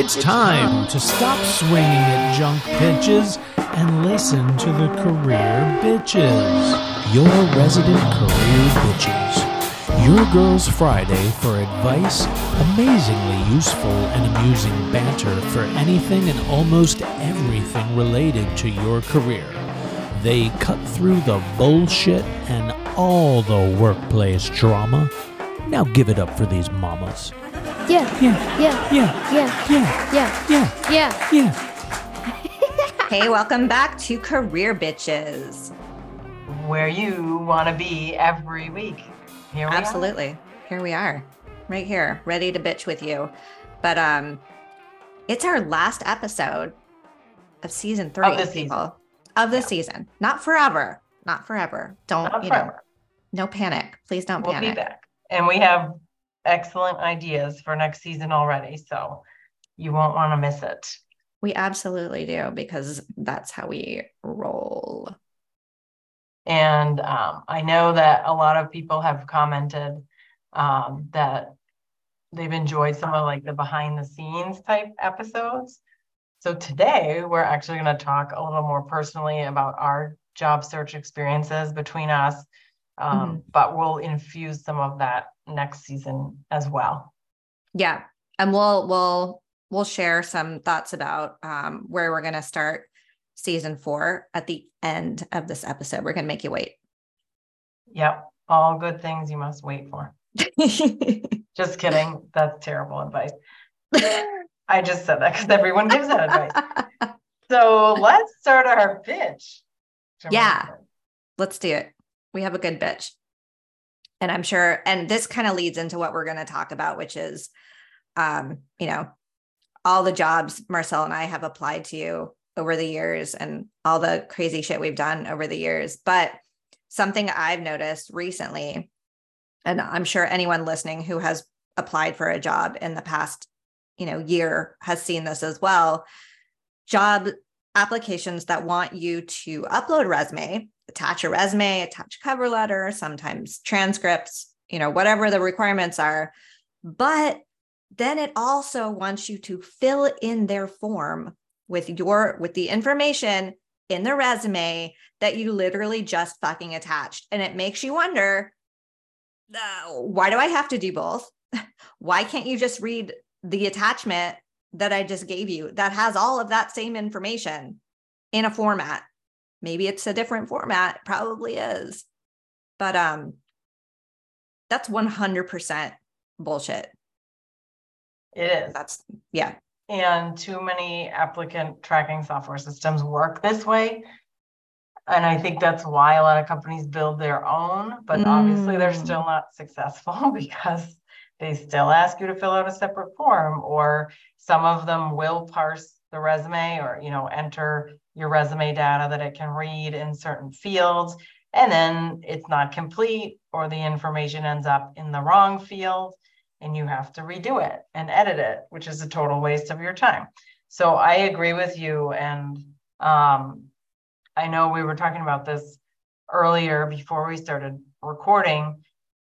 It's time to stop swinging at junk pitches and listen to the Career Bitches, your resident career bitches. Your Girls Friday for advice, amazingly useful and amusing banter for anything and almost everything related to your career. They cut through the bullshit and all the workplace drama. Now give it up for these mamas. Yeah. Yeah, Yeah. yeah, Yeah. yeah, Yeah. yeah, Yeah. yeah. Hey, welcome back to Career Bitches. where you want to be every week. Here we are. Absolutely. Here we are, right here, ready to bitch with you. But um, it's our last episode of season three. Of the season. people. Of the season. Not forever. Not forever. Don't Not you know? No panic. Please don't We'll panic. be back. And we have excellent ideas for next season already. So you won't want to miss it. We absolutely do because that's how we roll. And um, I know that a lot of people have commented um, that they've enjoyed some of like the behind the scenes type episodes. So today we're actually going to talk a little more personally about our job search experiences between us. Um, But we'll infuse some of that next season as well. Yeah. And we'll we'll we'll share some thoughts about um, where we're gonna start season four at the end of this episode. We're gonna make you wait. Yep. All good things you must wait for. Just kidding. That's terrible advice. I just said that because everyone gives that advice. So let's start our pitch. Yeah. Let's do it. We have a good bitch. And I'm sure, and this kind of leads into what we're going to talk about, which is, um, you know, all the jobs Marcelle and I have applied to over the years and all the crazy shit we've done over the years. But something I've noticed recently, and I'm sure anyone listening who has applied for a job in the past, you know, year has seen this as well. Job applications that want you to upload resume, attach a resume, attach a cover letter, sometimes transcripts, you know, whatever the requirements are. But then it also wants you to fill in their form with your with the information in the resume that you literally just fucking attached. And it makes you wonder, uh, why do I have to do both? why can't you just read the attachment that I just gave you that has all of that same information in a format? Maybe it's a different format, probably is. But um that's 100% bullshit. It is. That's yeah. And too many applicant tracking software systems work this way. And I think that's why a lot of companies build their own, but obviously they're Mm. still not successful because they still ask you to fill out a separate form, or some of them will parse the resume or, you know, enter your resume data that it can read in certain fields. And then it's not complete, or the information ends up in the wrong field and you have to redo it and edit it, which is a total waste of your time. So I agree with you. And um, I know we were talking about this earlier before we started recording,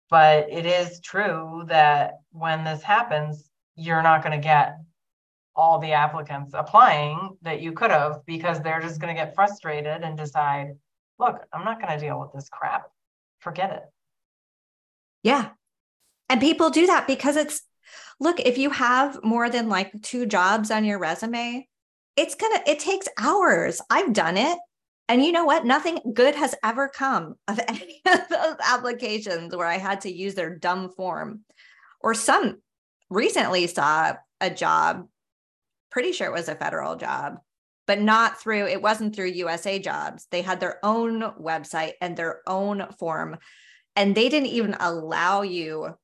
but it is true that when this happens, you're not going to get all the applicants applying that you could have because they're just going to get frustrated and decide, look, I'm not going to deal with this crap. Forget it. Yeah. And people do that because it's look, if you have more than like two jobs on your resume, it's gonna, it takes hours. I've done it. And you know what? Nothing good has ever come of any of those applications where I had to use their dumb form. Or some recently saw a job, pretty sure it was a federal job, but not through, it wasn't through USA Jobs. They had their own website and their own form. And they didn't even allow you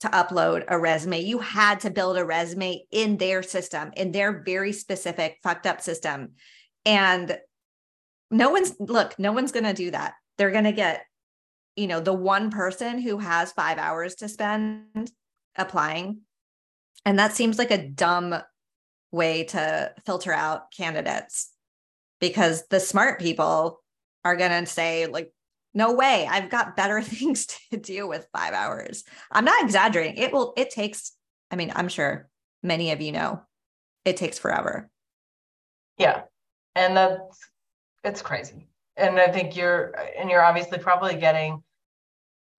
to upload a resume. You had to build a resume in their system, in their very specific fucked up system. And no one's look, no one's going to do that. They're going to get, you know, the one person who has five hours to spend applying. And that seems like a dumb way to filter out candidates because the smart people are going to say, like, no way, I've got better things to do with five hours. I'm not exaggerating. It will, it takes, I mean, I'm sure many of you know it takes forever. Yeah. And that's it's crazy. And I think you're and you're obviously probably getting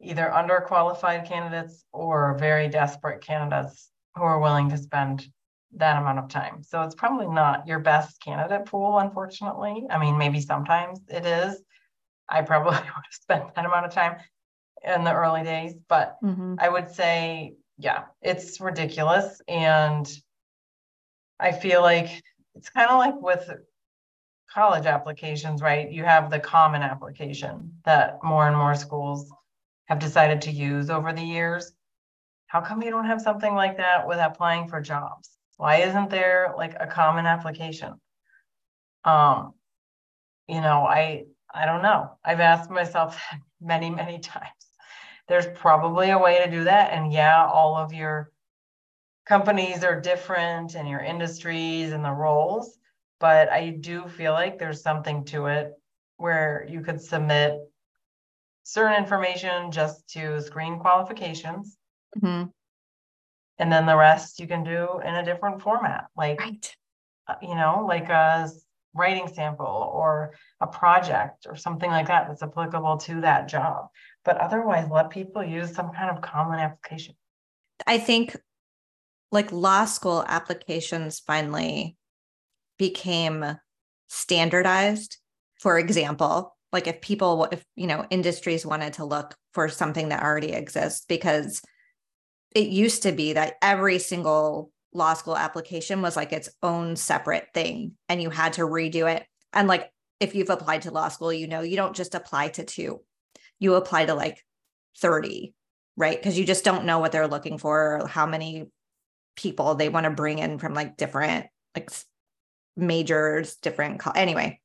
either underqualified candidates or very desperate candidates who are willing to spend that amount of time. So it's probably not your best candidate pool, unfortunately. I mean, maybe sometimes it is. I probably would have spent that amount of time in the early days, but mm-hmm. I would say, yeah, it's ridiculous. And I feel like it's kind of like with college applications, right? You have the common application that more and more schools have decided to use over the years. How come you don't have something like that with applying for jobs? Why isn't there like a common application? Um, you know, I I don't know. I've asked myself many, many times. There's probably a way to do that. And yeah, all of your companies are different and your industries and the roles, but I do feel like there's something to it where you could submit certain information just to screen qualifications. Mm-hmm. And then the rest you can do in a different format, like, right. Uh, you know, like a writing sample or a project or something like that that's applicable to that job. But otherwise, let people use some kind of common application. I think like law school applications finally became standardized. For example, like if people, if, you know, industries wanted to look for something that already exists, because it used to be that every single law school application was like its own separate thing and you had to redo it. And like if you've applied to law school, you know, you don't just apply to two, you apply to like 30, right? Because you just don't know what they're looking for, or how many people they want to bring in from like different like majors, different. Co- anyway,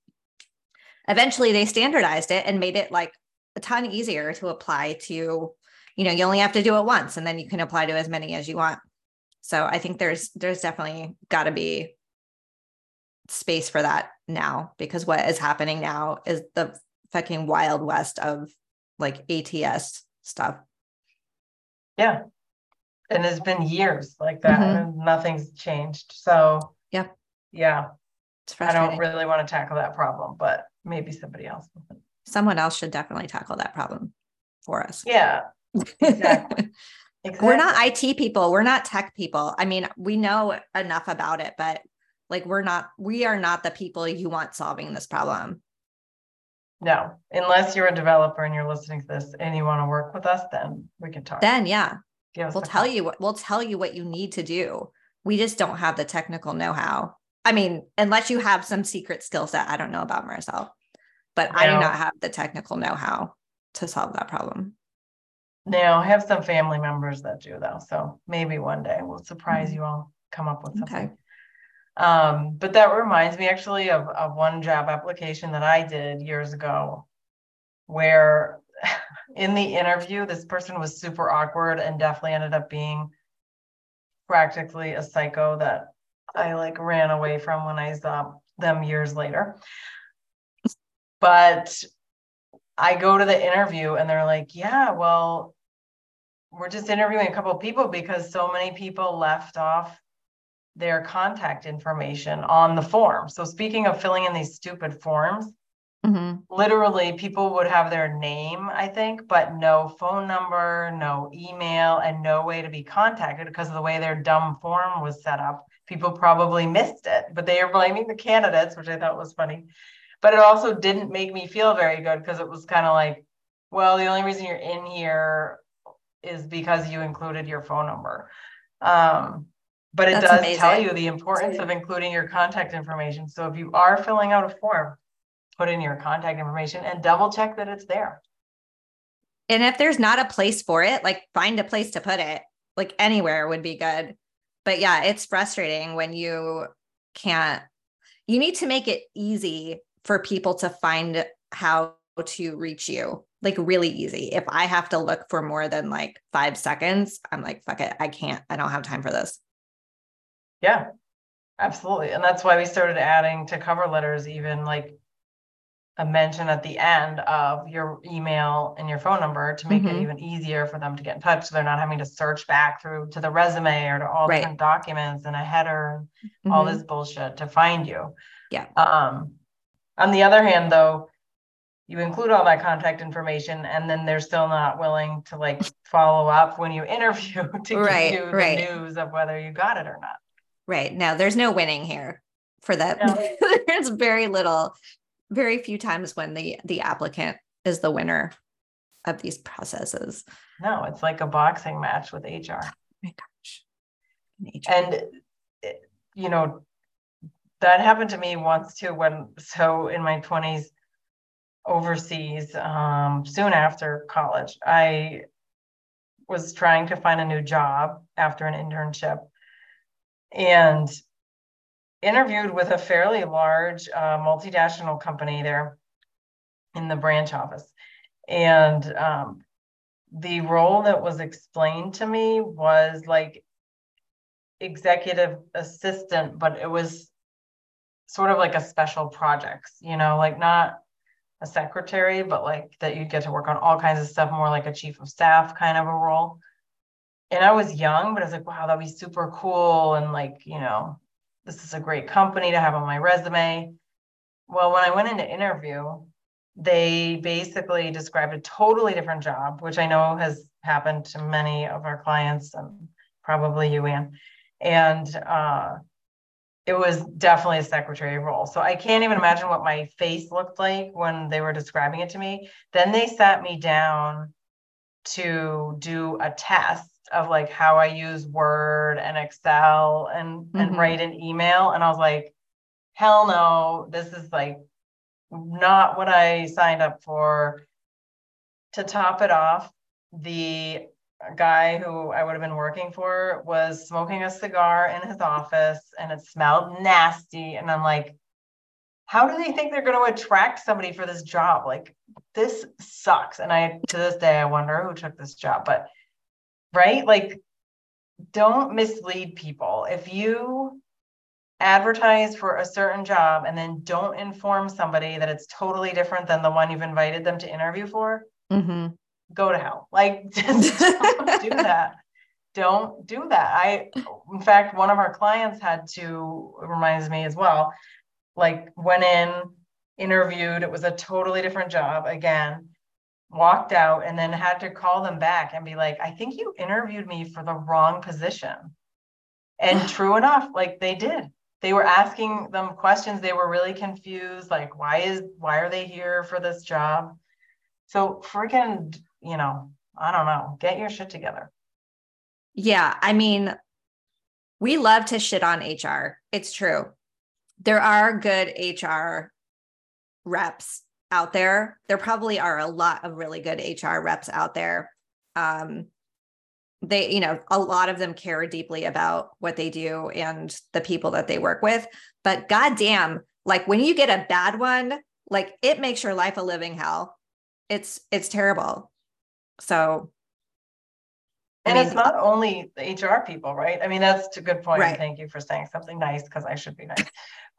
eventually they standardized it and made it like a ton easier to apply to, you know, you only have to do it once and then you can apply to as many as you want. So I think there's there's definitely got to be space for that now because what is happening now is the fucking wild west of like ATS stuff. Yeah. And it's been years like that mm-hmm. and nothing's changed. So, yeah. Yeah. I don't really want to tackle that problem, but maybe somebody else. Someone else should definitely tackle that problem for us. Yeah. Exactly. Exactly. We're not IT people. We're not tech people. I mean, we know enough about it, but like we're not, we are not the people you want solving this problem. No, unless you're a developer and you're listening to this and you want to work with us, then we can talk. Then yeah. We'll tell you what we'll tell you what you need to do. We just don't have the technical know-how. I mean, unless you have some secret skill set. I don't know about Marcelle, but no. I do not have the technical know-how to solve that problem. Now, I have some family members that do though, so maybe one day we'll surprise mm-hmm. you all, come up with something. Okay. Um, but that reminds me actually of, of one job application that I did years ago, where in the interview, this person was super awkward and definitely ended up being practically a psycho that I like ran away from when I saw them years later. But I go to the interview and they're like, yeah, well, we're just interviewing a couple of people because so many people left off their contact information on the form. So speaking of filling in these stupid forms, mm-hmm. literally people would have their name, I think, but no phone number, no email, and no way to be contacted because of the way their dumb form was set up. People probably missed it, but they are blaming the candidates, which I thought was funny. But it also didn't make me feel very good because it was kind of like, well, the only reason you're in here is because you included your phone number. Um, but it That's does amazing. tell you the importance of including your contact information. So if you are filling out a form, put in your contact information and double check that it's there. And if there's not a place for it, like find a place to put it, like anywhere would be good. But yeah, it's frustrating when you can't, you need to make it easy for people to find how to reach you like really easy. If I have to look for more than like five seconds, I'm like, fuck it. I can't, I don't have time for this. Yeah, absolutely. And that's why we started adding to cover letters, even like a mention at the end of your email and your phone number to make Mhm. it even easier for them to get in touch. So they're not having to search back through to the resume or to all Right. different documents and a header and all Mhm. this bullshit to find you. Yeah. Um, on the other hand, though, you include all that contact information and then they're still not willing to like follow up when you interview to Right, give you the right. news of whether you got it or not. Right. Now there's no winning here for that. No. there's very little, very few times when the the applicant is the winner of these processes. No, it's like a boxing match with HR. Oh my gosh. Nature. And, eh, you know, that happened to me once too, when, so in my twenties overseas, um, soon after college, I was trying to find a new job after an internship and interviewed with a fairly large, uh, multinational company there in the branch office. And, um, the role that was explained to me was like executive assistant, but it was sort of like a special projects, you know, like not a secretary, but like that you get to work on all kinds of stuff, more like a chief of staff kind of a role. And I was young, but I was like, wow, that'd be super cool. And like, you know, this is a great company to have on my resume. Well, when I went into interview, they basically described a totally different job, which I know has happened to many of our clients and probably you, Ann. And uh, it was definitely a secretary role. So I can't even imagine what my face looked like when they were describing it to me. Then they sat me down to do a test of like how I use Word and Excel and, Mhm. and write an email. And I was like, hell no, this is like not what I signed up for. To top it off, the guy who I would have been working for was smoking a cigar in his office and it smelled nasty. And I'm like, how do they think they're going to attract somebody for this job? Like, this sucks. And I, to this day, I wonder who took this job. But, right? Like, don't mislead people. If you advertise for a certain job and then don't inform somebody that it's totally different than the one you've invited them to interview for, Mhm. Go to hell. Like, just don't do that. Don't do that. I, in fact, one of our clients had to, it reminds me as well, like went in, interviewed, it was a totally different job again, walked out, and then had to call them back and be like, I think you interviewed me for the wrong position. And true enough, like they did. They were asking them questions. They were really confused. Like, why is, why are they here for this job? So freaking, you know, I don't know, get your shit together. Yeah, I mean, we love to shit on HR. It's true. There are good HR reps out there. There probably are a lot of really good HR reps out there. Um, they, you know, a lot of them care deeply about what they do and the people that they work with. But goddamn, like when you get a bad one, like it makes your life a living hell. It's it's terrible. So I And mean- it's not only the HR people, right? I mean, that's a good point. Right. Thank you for saying something nice because I should be nice.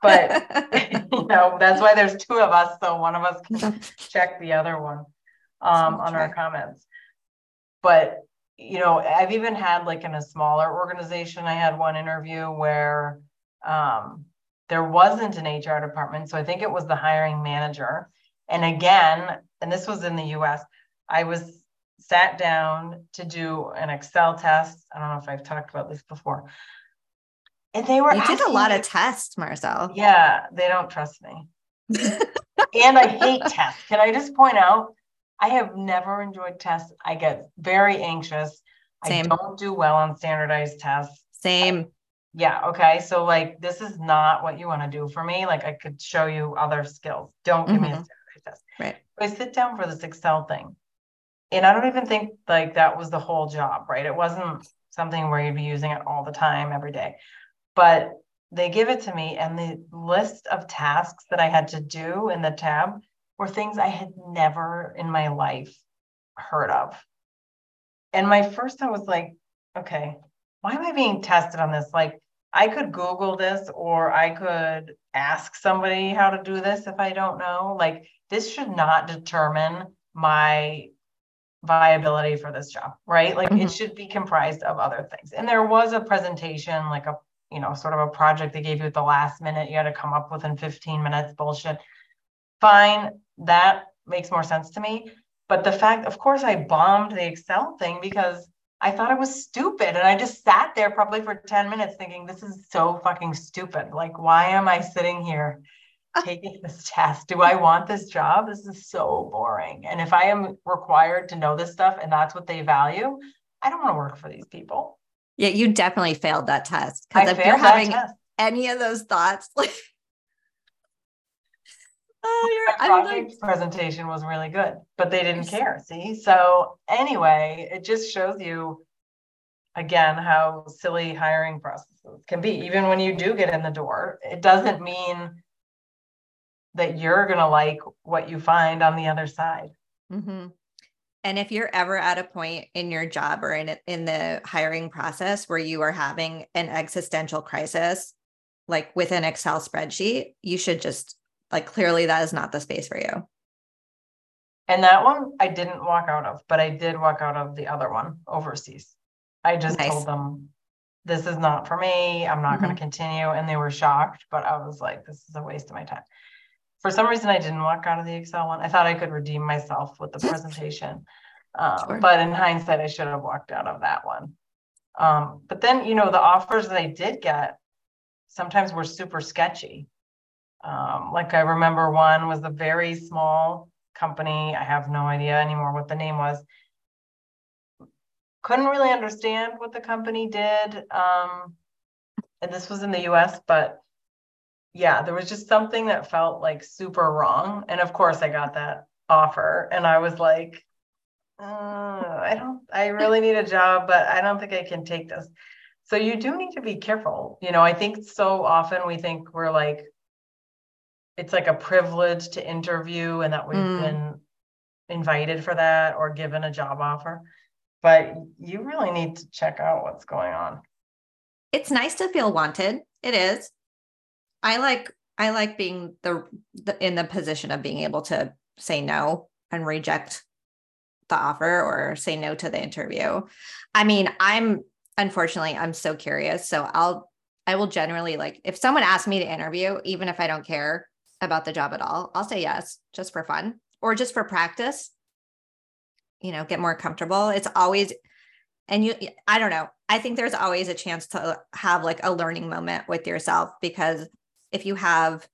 But you know, that's why there's two of us, so one of us can check the other one um, on our comments. But you know, I've even had like in a smaller organization, I had one interview where um, there wasn't an HR department, so I think it was the hiring manager. And again, and this was in the U.S., I was sat down to do an Excel test. I don't know if I've talked about this before. And they were you did a lot me- of tests, Marcelle. yeah, they don't trust me. and I hate tests. Can I just point out? I have never enjoyed tests. I get very anxious. Same. I don't do well on standardized tests. Same. Yeah. Okay. So, like, this is not what you want to do for me. Like, I could show you other skills. Don't give me a Mhm. standardized test. Right. I sit down for this Excel thing. And I don't even think like that was the whole job, right? It wasn't something where you'd be using it all the time, every day. But they give it to me, and the list of tasks that I had to do in the tab were things I had never in my life heard of. And my first thought was like, okay, why am I being tested on this? Like, I could Google this or I could ask somebody how to do this if I don't know. Like, this should not determine my viability for this job, right? Like mm-hmm. it should be comprised of other things. And there was a presentation, like a, you know, sort of a project they gave you at the last minute, you had to come up within 15 minutes, bullshit. Fine, that makes more sense to me. But the fact, of course, I bombed the Excel thing because I thought it was stupid. And I just sat there probably for 10 minutes thinking, this is so fucking stupid. Like, why am I sitting here taking this test? Do I want this job? This is so boring. And if I am required to know this stuff and that's what they value, I don't want to work for these people. Yeah, you definitely failed that test. Because if you're having any of those thoughts, like oh, your project like... presentation was really good, but they didn't care. See, so anyway, it just shows you again how silly hiring processes can be. Even when you do get in the door, it doesn't mean that you're going to like what you find on the other side. Mm-hmm. And if you're ever at a point in your job or in in the hiring process where you are having an existential crisis, like with an Excel spreadsheet, you should just like clearly that is not the space for you. And that one I didn't walk out of, but I did walk out of the other one overseas. I just nice. told them this is not for me. I'm not mm-hmm. going to continue. And they were shocked, but I was like, this is a waste of my time. For some reason, I didn't walk out of the Excel one. I thought I could redeem myself with the presentation. Um, sure. But in hindsight, I should have walked out of that one. Um, but then, you know, the offers that I did get sometimes were super sketchy. Um, like I remember one was a very small company. I have no idea anymore what the name was. Couldn't really understand what the company did. Um, and this was in the US, but yeah, there was just something that felt like super wrong. And of course, I got that offer, and I was like, uh, I don't, I really need a job, but I don't think I can take this. So you do need to be careful. You know, I think so often we think we're like, it's like a privilege to interview and that we've mm. been invited for that or given a job offer. But you really need to check out what's going on. It's nice to feel wanted. It is. I like I like being the, the in the position of being able to say no and reject the offer or say no to the interview. I mean, I'm unfortunately I'm so curious, so I'll I will generally like if someone asks me to interview, even if I don't care, about the job at all, I'll say yes, just for fun or just for practice. You know, get more comfortable. It's always, and you, I don't know. I think there's always a chance to have like a learning moment with yourself because if you have,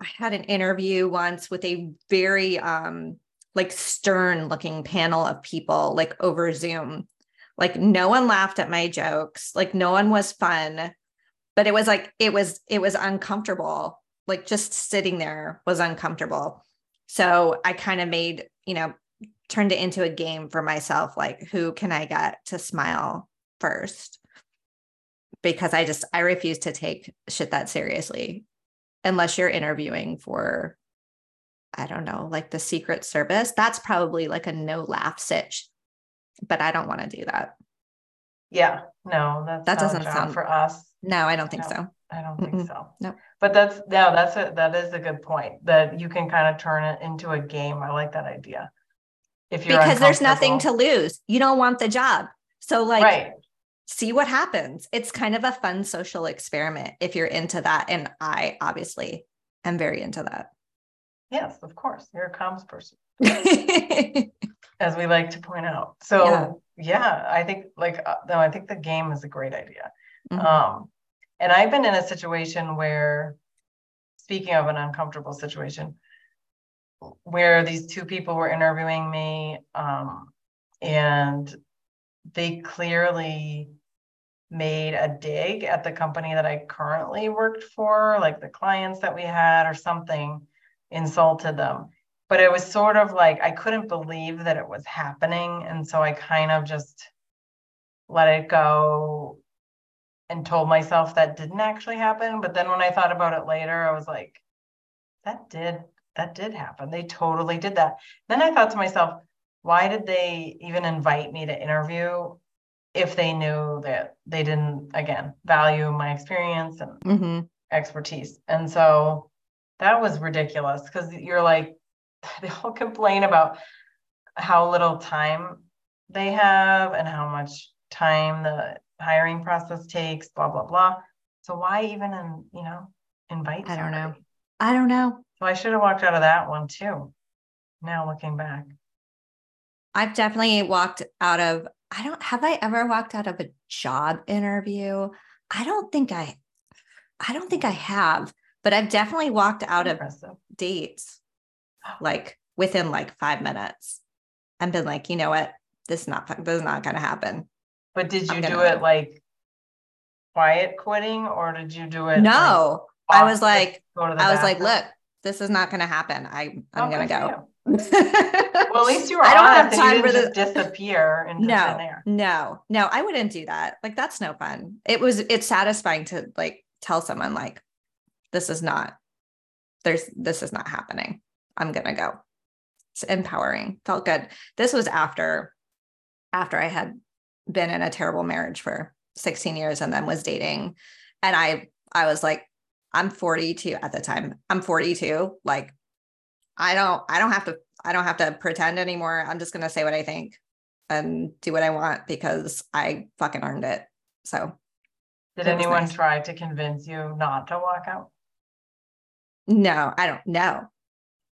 I had an interview once with a very, um, like stern looking panel of people like over Zoom. Like no one laughed at my jokes, like no one was fun, but it was like it was it was uncomfortable like just sitting there was uncomfortable. So I kind of made, you know, turned it into a game for myself like who can I get to smile first? Because I just I refuse to take shit that seriously unless you're interviewing for I don't know, like the secret service. That's probably like a no laugh sitch. But I don't want to do that. Yeah, no, that doesn't sound for us. No, I don't think no, so. I don't think Mm-mm. so. No. But that's yeah, that's a that is a good point that you can kind of turn it into a game. I like that idea. If you're because there's nothing to lose. You don't want the job. So like right. See what happens. It's kind of a fun social experiment if you're into that. And I obviously am very into that. Yes, of course. You're a comms person. as we like to point out. So yeah, yeah I think like uh, no, I think the game is a great idea. Mm-hmm. Um, and I've been in a situation where, speaking of an uncomfortable situation, where these two people were interviewing me, um, and they clearly made a dig at the company that I currently worked for, like the clients that we had or something, insulted them. But it was sort of like I couldn't believe that it was happening. And so I kind of just let it go and told myself that didn't actually happen. But then when I thought about it later, I was like, that did that did happen. They totally did that. Then I thought to myself, why did they even invite me to interview if they knew that they didn't again value my experience and mm-hmm. expertise? And so That was ridiculous because you're like, they all complain about how little time they have and how much time the hiring process takes, blah, blah, blah. So why even, in, you know, invite? I don't know. I don't know. So I should have walked out of that one too. Now looking back. I've definitely walked out of, I don't, have I ever walked out of a job interview? I don't think I, I don't think I have, but I've definitely walked out of dates like within like five minutes and been like, you know what? This is not, this is not going to happen. But did you do it like quiet quitting or did you do it? like, No, I was like, go to the I was like, look, this is not going to happen. I, I'm Oh, going to go. Well, at least you were I don't have time for just disappear thin no, no, no, I wouldn't do that. Like, that's no fun. It was, it's satisfying to like tell someone, like, this is not, there's, this is not happening. I'm going to go. It's empowering. Felt good. This was after, after I had been in a terrible marriage for 16 years and then was dating. And I, I was like, I'm 42 at the time. I'm 42. Like, I don't, I don't have to, I don't have to pretend anymore. I'm just going to say what I think and do what I want because I fucking earned it. So Did anyone nice. try to convince you not to walk out? no, I don't know.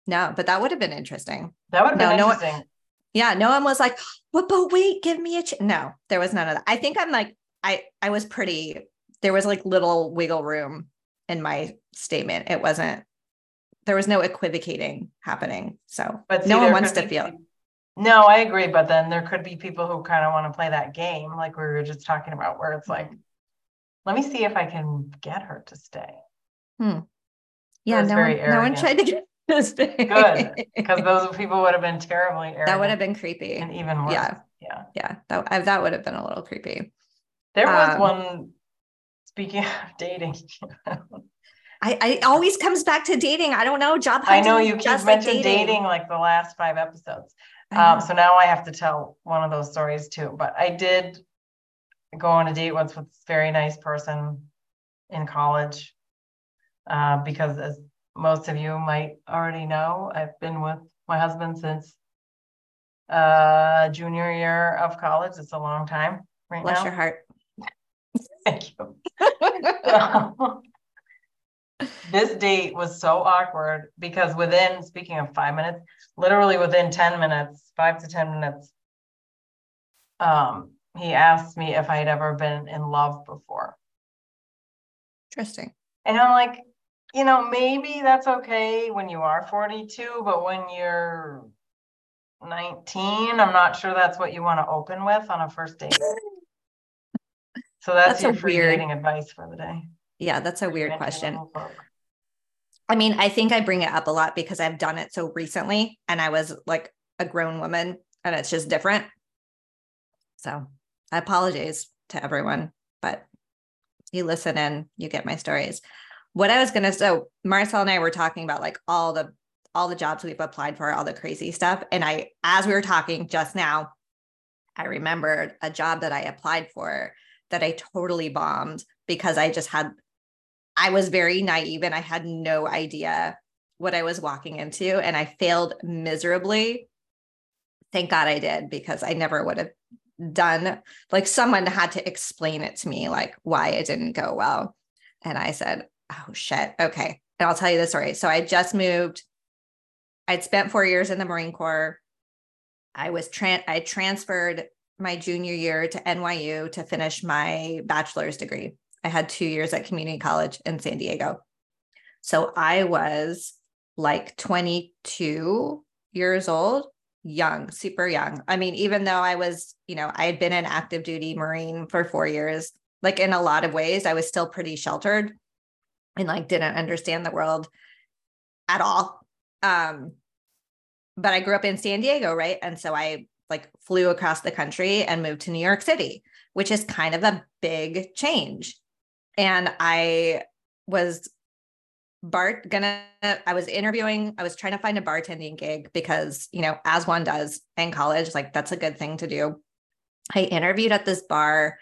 No, but that would have been interesting. That would have No, been no one- interesting. Yeah, no one was like, "But but wait, give me a ch-. no." There was none of that. I think I'm like I I was pretty. There was like little wiggle room in my statement. It wasn't. There was no equivocating happening. So But see, no one wants to feel. No, I agree. But then there could be people who kind of want to play that game, like we were just talking about, where it's like, let me see if I can get her to stay. Hmm. Yeah, no one, no one tried to get this. Good, Because those people would have been terribly arrogant. that would have been creepy. and even worse. Yeah. Yeah. Yeah, that I, that would have been a little creepy. There was Um, one. Speaking of dating, I, I always comes back to dating. I don't know. Job I know you just like mentioning dating. like the last five episodes. Um, so now I have to tell one of those stories too. But I did go on a date once with this very nice person in college. Uh, because as most of you might already know, I've been with my husband since uh junior year of college. It's a long time right Bless now. your heart. Thank you. this date was so awkward because within speaking of five minutes literally within 10 minutes five to 10 minutes um he asked me if i had ever been in love before Interesting. and i'm like you know maybe that's okay when you are 42 but when you're 19 i'm not sure that's what you want to open with on a first date so that's, That's a your free weird- dating advice for the day Yeah, that's a weird question. I mean, I think I bring it up a lot because I've done it so recently and I was like a grown woman and it's just different. So I apologize to everyone, but you listen and you get my stories. What I was gonna so Marcelle and I were talking about like all the all the jobs we've applied for, all the crazy stuff. And I, as we were talking just now, I remembered a job that I applied for that I totally bombed because I just had I was very naive and I had no idea what I was walking into and I failed miserably. Thank God I did because I never would have done like someone had to explain it to me like why it didn't go well. And I said, "Oh shit. Okay." And I'll tell you the story. So I just moved I'd spent 4 years in the Marine Corps. I was tran I transferred my junior year to NYU to finish my bachelor's degree. I had two years at community college in San Diego. So I was like 22 years old, young, super young. I mean, even though I was, you know, I had been an active duty Marine for four years, like in a lot of ways, I was still pretty sheltered and like didn't understand the world at all. Um, but I grew up in San Diego, right? And so I like flew across the country and moved to New York City, which is kind of a big change. And I was Bart gonna I was interviewing, I was trying to find a bartending gig because, you know, as one does in college, like that's a good thing to do. I interviewed at this bar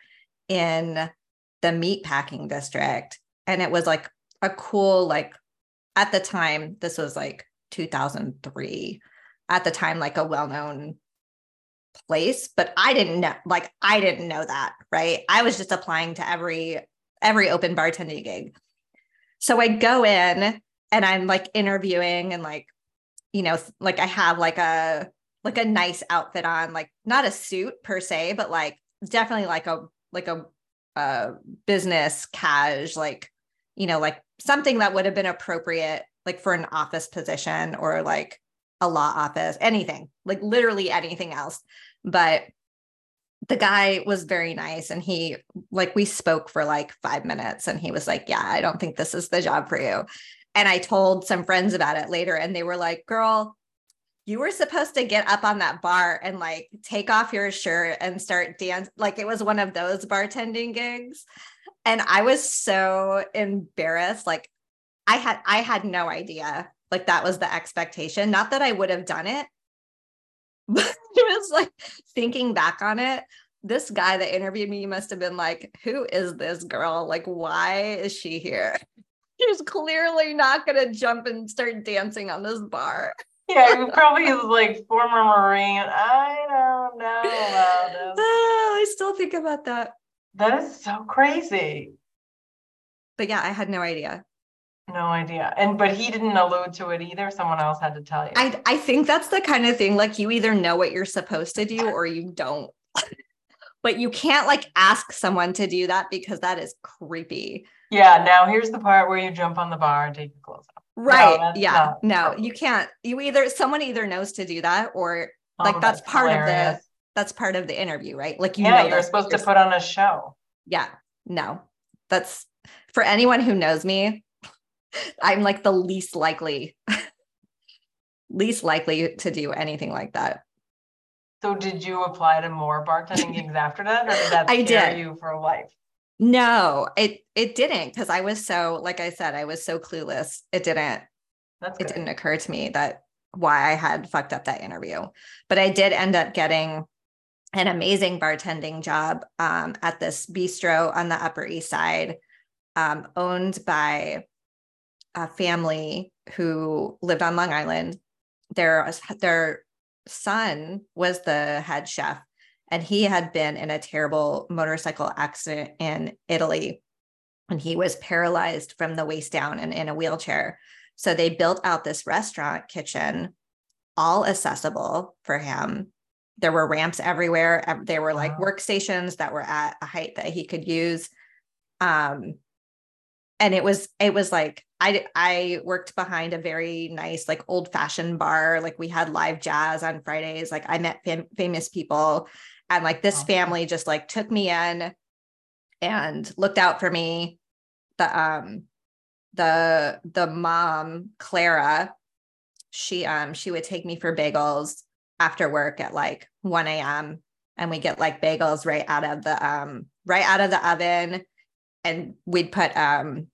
in the meat packing district and it was like a cool like at the time, this was like 2003, at the time, like a well known place, but I didn't know, like, I didn't know that, right? I was just applying to every every open bartending gig. So I go in and I'm like interviewing and like, you know, like I have like a like a nice outfit on, like not a suit per se, but like definitely like a like a business cash, like, you know, like something that would have been appropriate like for an office position or like a law office, anything, like literally anything else. But the guy was very nice and he like we spoke for like 5 minutes and he was like, "Yeah, I don't think this is the job for you." And I told some friends about it later and they were like, "Girl, you were supposed to get up on that bar and like take off your shirt and start dance like it was one of those bartending gigs." And I was so embarrassed like I had I had no idea like that was the expectation. Not that I would have done it, but it was like thinking back on it. This guy that interviewed me must have been like, Who is this girl? Like, why is she here? She's clearly not going to jump and start dancing on this bar. Yeah, he probably is like former Marine. I don't know about this. Oh, I still think about that. That is so crazy. But yeah, I had no idea. No idea. And but he didn't allude to it either. Someone else had to tell you. I I think that's the kind of thing like you either know what you're supposed to do or you don't. but you can't like ask someone to do that because that is creepy. Yeah. Now here's the part where you jump on the bar and take your clothes off. Right. No, yeah. No, you can't. You either someone either knows to do that or oh, like oh, that's, that's, part hilarious. of the that's part of the interview, right? Like you yeah, know you're supposed to put on a show. Yeah. No. That's for anyone who knows me, I'm like the least likely, least likely to do anything like that. So did you apply to more bartending gigs after that, or did that I did. you for life? No, it it didn't because I was so, like I said, I was so clueless. It didn't. That's it didn't occur to me that why I had fucked up that interview. But I did end up getting an amazing bartending job um, at this bistro on the Upper East Side, um, owned by a family who lived on Long Island. Their their son was the head chef, and he had been in a terrible motorcycle accident in Italy, and he was paralyzed from the waist down and in a wheelchair. So they built out this restaurant kitchen, all accessible for him. There were ramps everywhere. There were like wow. workstations that were at a height that he could use. Um, and it was it was like I I worked behind a very nice like old fashioned bar. Like we had live jazz on Fridays. Like I met fam- famous people. And like this family just like took me in and looked out for me. The um the the mom Clara she um she would take me for bagels after work at like 1 a.m and we get like bagels right out of the um right out of the oven and we'd put um,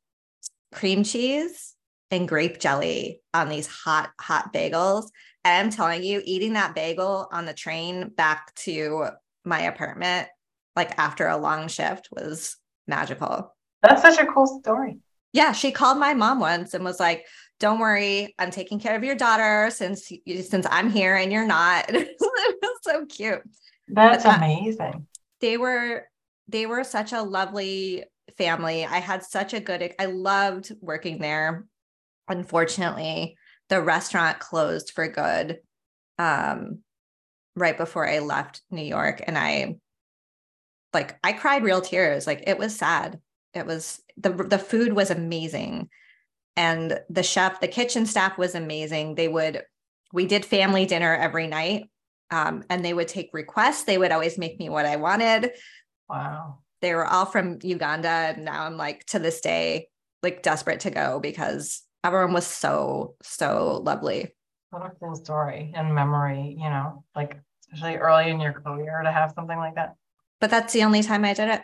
cream cheese and grape jelly on these hot, hot bagels. And I'm telling you, eating that bagel on the train back to my apartment, like after a long shift, was magical. That's such a cool story. Yeah, she called my mom once and was like, "Don't worry, I'm taking care of your daughter since since I'm here and you're not." it was so cute. That's that, amazing. They were they were such a lovely family. I had such a good, I loved working there. Unfortunately, the restaurant closed for good um, right before I left New York. And I, like, I cried real tears. Like, it was sad. It was, the, the food was amazing. And the chef, the kitchen staff was amazing. They would, we did family dinner every night. Um, and they would take requests. They would always make me what I wanted. Wow they were all from Uganda. And now I'm like to this day, like desperate to go because everyone was so, so lovely. What a cool story and memory, you know, like especially early in your career to have something like that. But that's the only time I did it.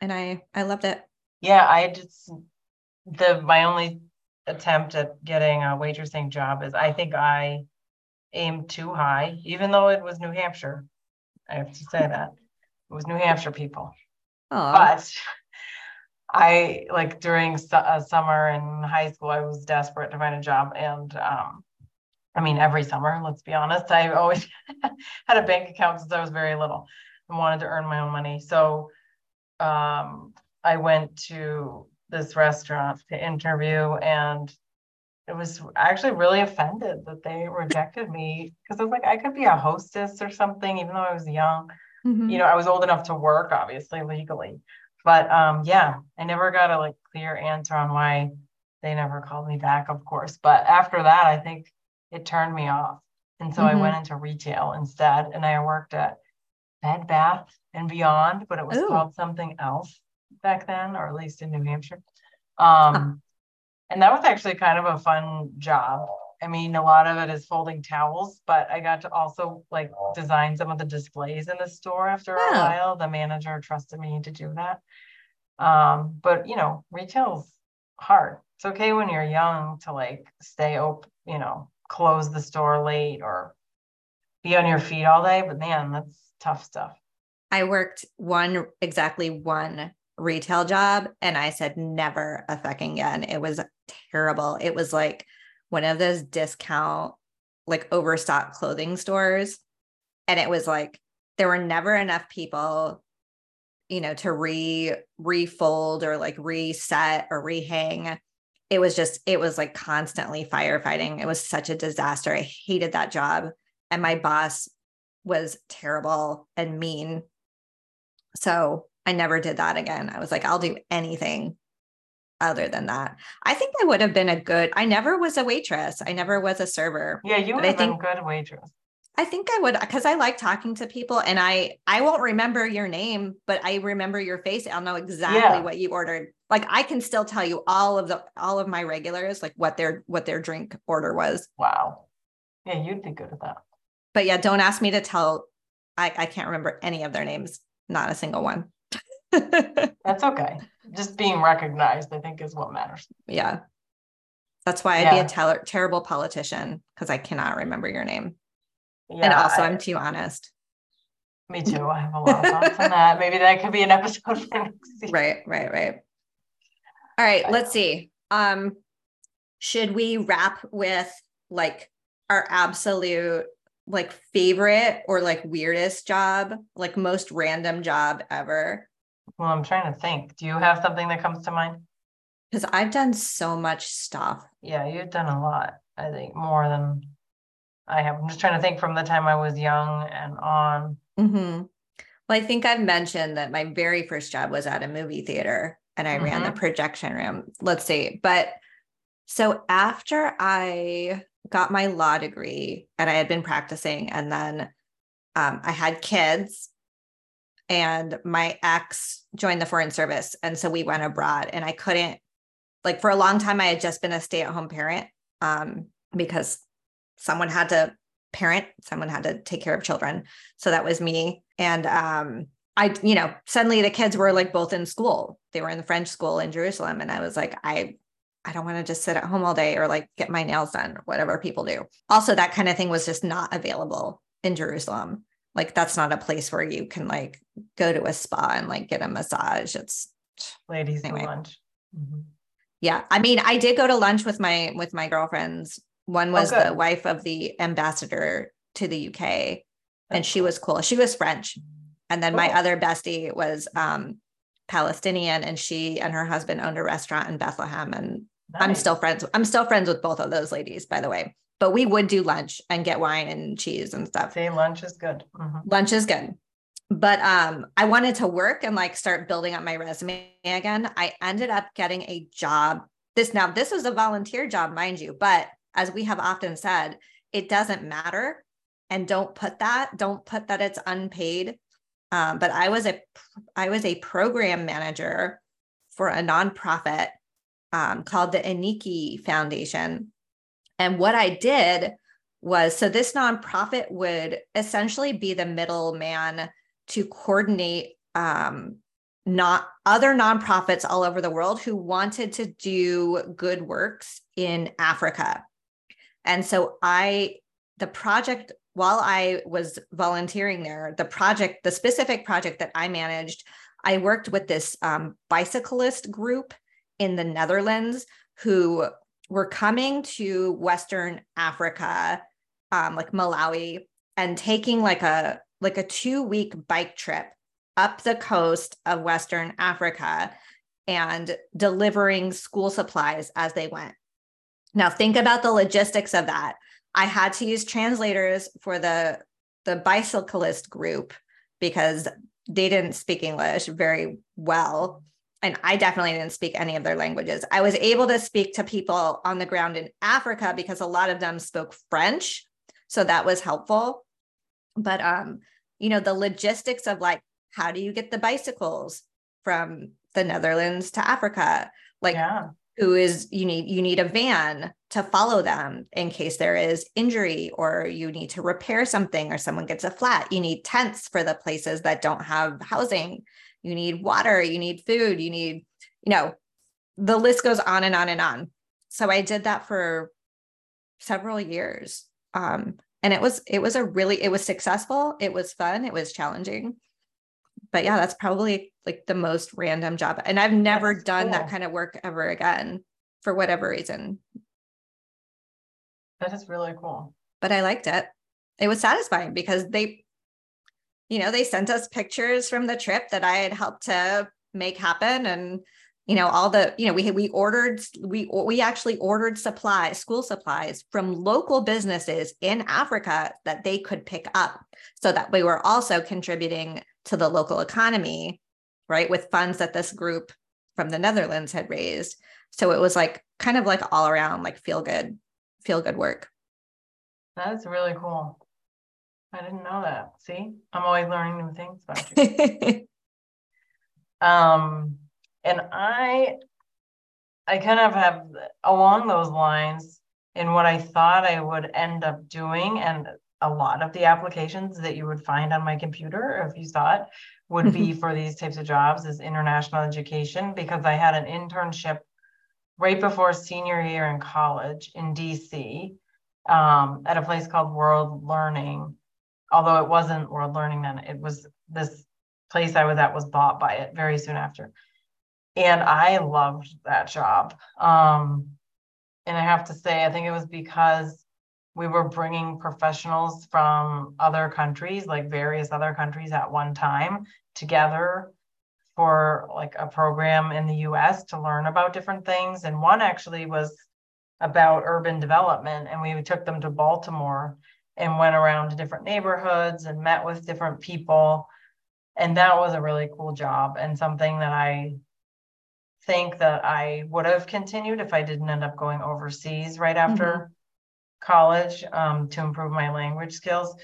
And I I loved it. Yeah, I just the my only attempt at getting a waitressing job is I think I aimed too high, even though it was New Hampshire. I have to say that. It was New Hampshire people. But I like during su- uh, summer in high school, I was desperate to find a job. And um, I mean, every summer, let's be honest, I always had a bank account since I was very little and wanted to earn my own money. So um, I went to this restaurant to interview and it was actually really offended that they rejected me because I was like, I could be a hostess or something, even though I was young. Mhm. You know, I was old enough to work, obviously, legally. But um, yeah, I never got a like clear answer on why they never called me back, of course. But after that, I think it turned me off. And so I Mhm. went into retail instead and I worked at Bed Bath and Beyond, but it was Ooh. called something else back then, or at least in New Hampshire. Um, and that was actually kind of a fun job. I mean, a lot of it is folding towels, but I got to also like design some of the displays in the store after a Oh. while. The manager trusted me to do that. Um, but you know, retail's hard. It's okay when you're young to like stay open, you know, close the store late or be on your feet all day, but man, that's tough stuff. I worked one exactly one retail job and I said never a fucking again. It was terrible. It was like one of those discount, like overstock clothing stores. And it was like there were never enough people, you know, to re refold or like reset or rehang. It was just, it was like constantly firefighting. It was such a disaster. I hated that job. And my boss was terrible and mean. So I never did that again. I was like, I'll do anything other than that. I think I would have been a good, I never was a waitress. I never was a server. Yeah, you would I have been good waitress. I think I would because I like talking to people and I I won't remember your name, but I remember your face. I'll know exactly Yeah. what you ordered. Like I can still tell you all of the all of my regulars, like what their what their drink order was. Wow. Yeah, you'd be good at that. But yeah, don't ask me to tell. I I can't remember any of their names. Not a single one. That's okay. Just being recognized, I think, is what matters. yeah. That's why I'd be a ter- terrible politician because I cannot remember your name. Yeah, and also, I- I'm too honest. me too. I have a lot of thoughts on that. Maybe that could be an episode for next season. Right, right, right. All right, I let's know. see. Um, should we wrap with like our absolute like favorite or like weirdest job, like most random job ever? Well, I'm trying to think. Do you have something that comes to mind? Because I've done so much stuff. Yeah, you've done a lot. I think more than I have. I'm just trying to think from the time I was young and on. hmm Well, I think I've mentioned that my very first job was at a movie theater and I ran the projection room. Let's see. But so after I got my law degree and I had been practicing, and then um, I had kids, and my ex joined the foreign service. And so we went abroad, and I couldn't, like, for a long time, I had just been a stay at home parent um, because someone had to parent, someone had to take care of children. So that was me. And um, I, you know, suddenly the kids were like both in school. They were in the French school in Jerusalem. And I was like, I, I don't want to just sit at home all day or like get my nails done, whatever people do. Also, that kind of thing was just not available in Jerusalem. Like that's not a place where you can like go to a spa and like get a massage. It's Ladies Anyway. lunch. Mhm. yeah. I mean, I did go to lunch with my with my girlfriends. One was the Oh, good. wife of the ambassador to the UK, and she cool. was cool. She was French. And then my other bestie was um Palestinian and she and her husband owned a restaurant in Bethlehem and I'm still friends I'm still friends with both of those ladies by the way. But we would do lunch and get wine and cheese and stuff. See, lunch is good. Mhm. Lunch is good. But um I wanted to work and like start building up my resume again. I ended up getting a job. This now this was a volunteer job mind you, but as we have often said, it doesn't matter and don't put that don't put that it's unpaid um, but i was a i was a program manager for a nonprofit um, called the aniki foundation and what i did was so this nonprofit would essentially be the middleman to coordinate um, not other nonprofits all over the world who wanted to do good works in africa. And so i the project while I was volunteering there, the project, the specific project that I managed I worked with this um, bicyclist group in the Netherlands who were coming to Western Africa, um, like Malawi, and taking like a like a two week bike trip up the coast of Western Africa and delivering school supplies as they went. Now think about the logistics of that. I had to use translators for the the bicyclist group because they didn't speak English very well and I definitely didn't speak any of their languages. I was able to speak to people on the ground in Africa because a lot of them spoke French, so that was helpful. But um you know the logistics of like how do you get the bicycles from the Netherlands to Africa? Like yeah. who is you need you need a van to follow them in case there is injury or you need to repair something or someone gets a flat. You need tents for the places that don't have housing. You need water, you need food, you need, you know, the list goes on and on and on. So I did that for several years. Um, and it was it was a really it was successful it was fun it was challenging but yeah that's probably like the most random job and i've never that's done cool. that kind of work ever again for whatever reason that is really cool but i liked it it was satisfying because they you know they sent us pictures from the trip that i had helped to make happen and you know all the you know we we ordered we we actually ordered supplies school supplies from local businesses in africa that they could pick up so that we were also contributing to the local economy right with funds that this group from the netherlands had raised. So it was like kind of like all around like feel good feel good work. That's really cool i didn't know that. See? I'm always learning new things about you. Um and I I kind of have along those lines in what I thought I would end up doing and a lot of the applications that you would find on my computer if you saw it would be for these types of jobs is international education because I had an internship right before senior year in college in DC um, at a place called World Learning. Although it wasn't World Learning then, it was this place I was at was bought by it very soon after and I loved that job. Um, and I have to say, I think it was because we were bringing professionals from other countries, like various other countries at one time, together for like a program in the US to learn about different things. And one actually was about urban development, and we took them to Baltimore and went around to different neighborhoods and met with different people. And that was a really cool job and something that I think that I would have continued if I didn't end up going overseas right after mm-hmm. college um, to improve my language skills.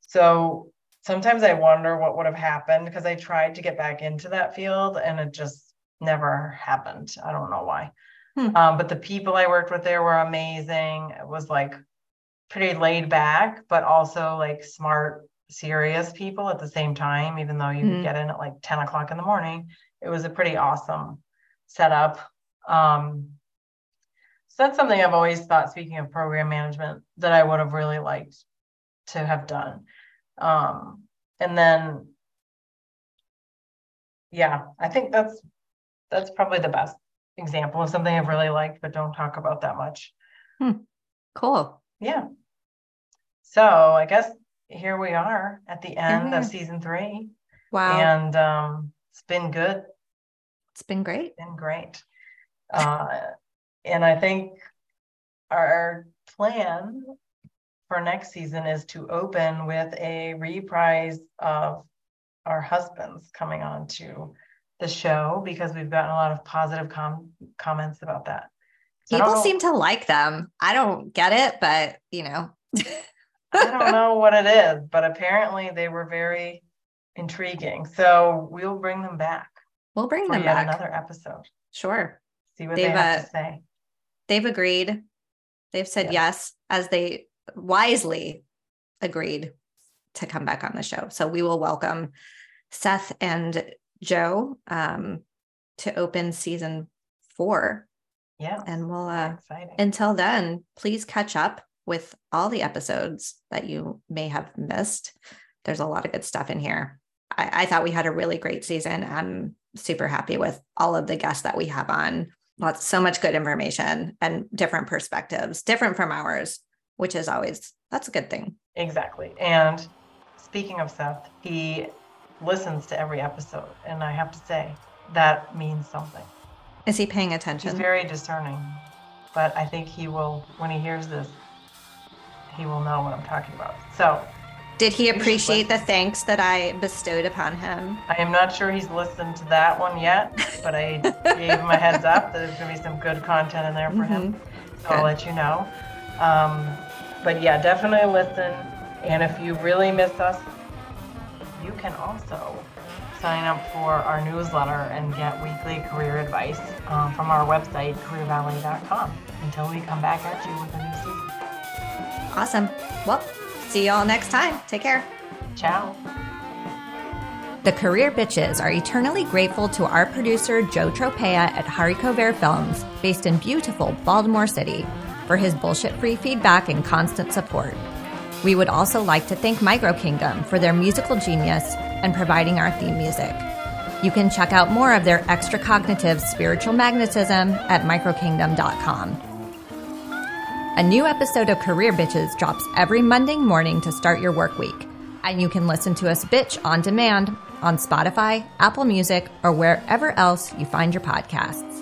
So sometimes I wonder what would have happened because I tried to get back into that field and it just never happened. I don't know why. Hmm. Um, but the people I worked with there were amazing. It was like pretty laid back, but also like smart, serious people at the same time, even though you mm-hmm. get in at like 10 o'clock in the morning. It was a pretty awesome setup. Um, so that's something I've always thought, speaking of program management, that I would have really liked to have done. Um, and then, yeah, I think that's that's probably the best example of something I've really liked, but don't talk about that much. Hmm. Cool. Yeah. So I guess here we are at the end mm-hmm. of season three. Wow. And um, it's been good it's been great. It's been great. Uh, and I think our plan for next season is to open with a reprise of our husbands coming on to the show because we've gotten a lot of positive com- comments about that. So People seem to like them. I don't get it, but you know. I don't know what it is, but apparently they were very intriguing. So we'll bring them back. We'll bring them back. Another episode. Sure. See what they've, they have uh, to say. They've agreed. They've said yes. yes as they wisely agreed to come back on the show. So we will welcome Seth and Joe um, to open season four. Yeah. And we'll, uh, until then, please catch up with all the episodes that you may have missed. There's a lot of good stuff in here. I, I thought we had a really great season. I'm super happy with all of the guests that we have on. Lots, so much good information and different perspectives, different from ours, which is always that's a good thing. Exactly. And speaking of Seth, he listens to every episode, and I have to say that means something. Is he paying attention? He's very discerning, but I think he will when he hears this, he will know what I'm talking about. So did he appreciate the thanks that I bestowed upon him? I am not sure he's listened to that one yet, but I gave him a heads up that there's going to be some good content in there for mm-hmm. him. So good. I'll let you know. Um, but yeah, definitely listen. And if you really miss us, you can also sign up for our newsletter and get weekly career advice um, from our website, careervalet.com, until we come back at you with a new season. Awesome. Well, See y'all next time. Take care. Ciao. The Career Bitches are eternally grateful to our producer, Joe Tropea at Haricot Vert Films, based in beautiful Baltimore City, for his bullshit free feedback and constant support. We would also like to thank Micro Kingdom for their musical genius and providing our theme music. You can check out more of their extra cognitive spiritual magnetism at microkingdom.com. A new episode of Career Bitches drops every Monday morning to start your work week. And you can listen to us bitch on demand on Spotify, Apple Music, or wherever else you find your podcasts.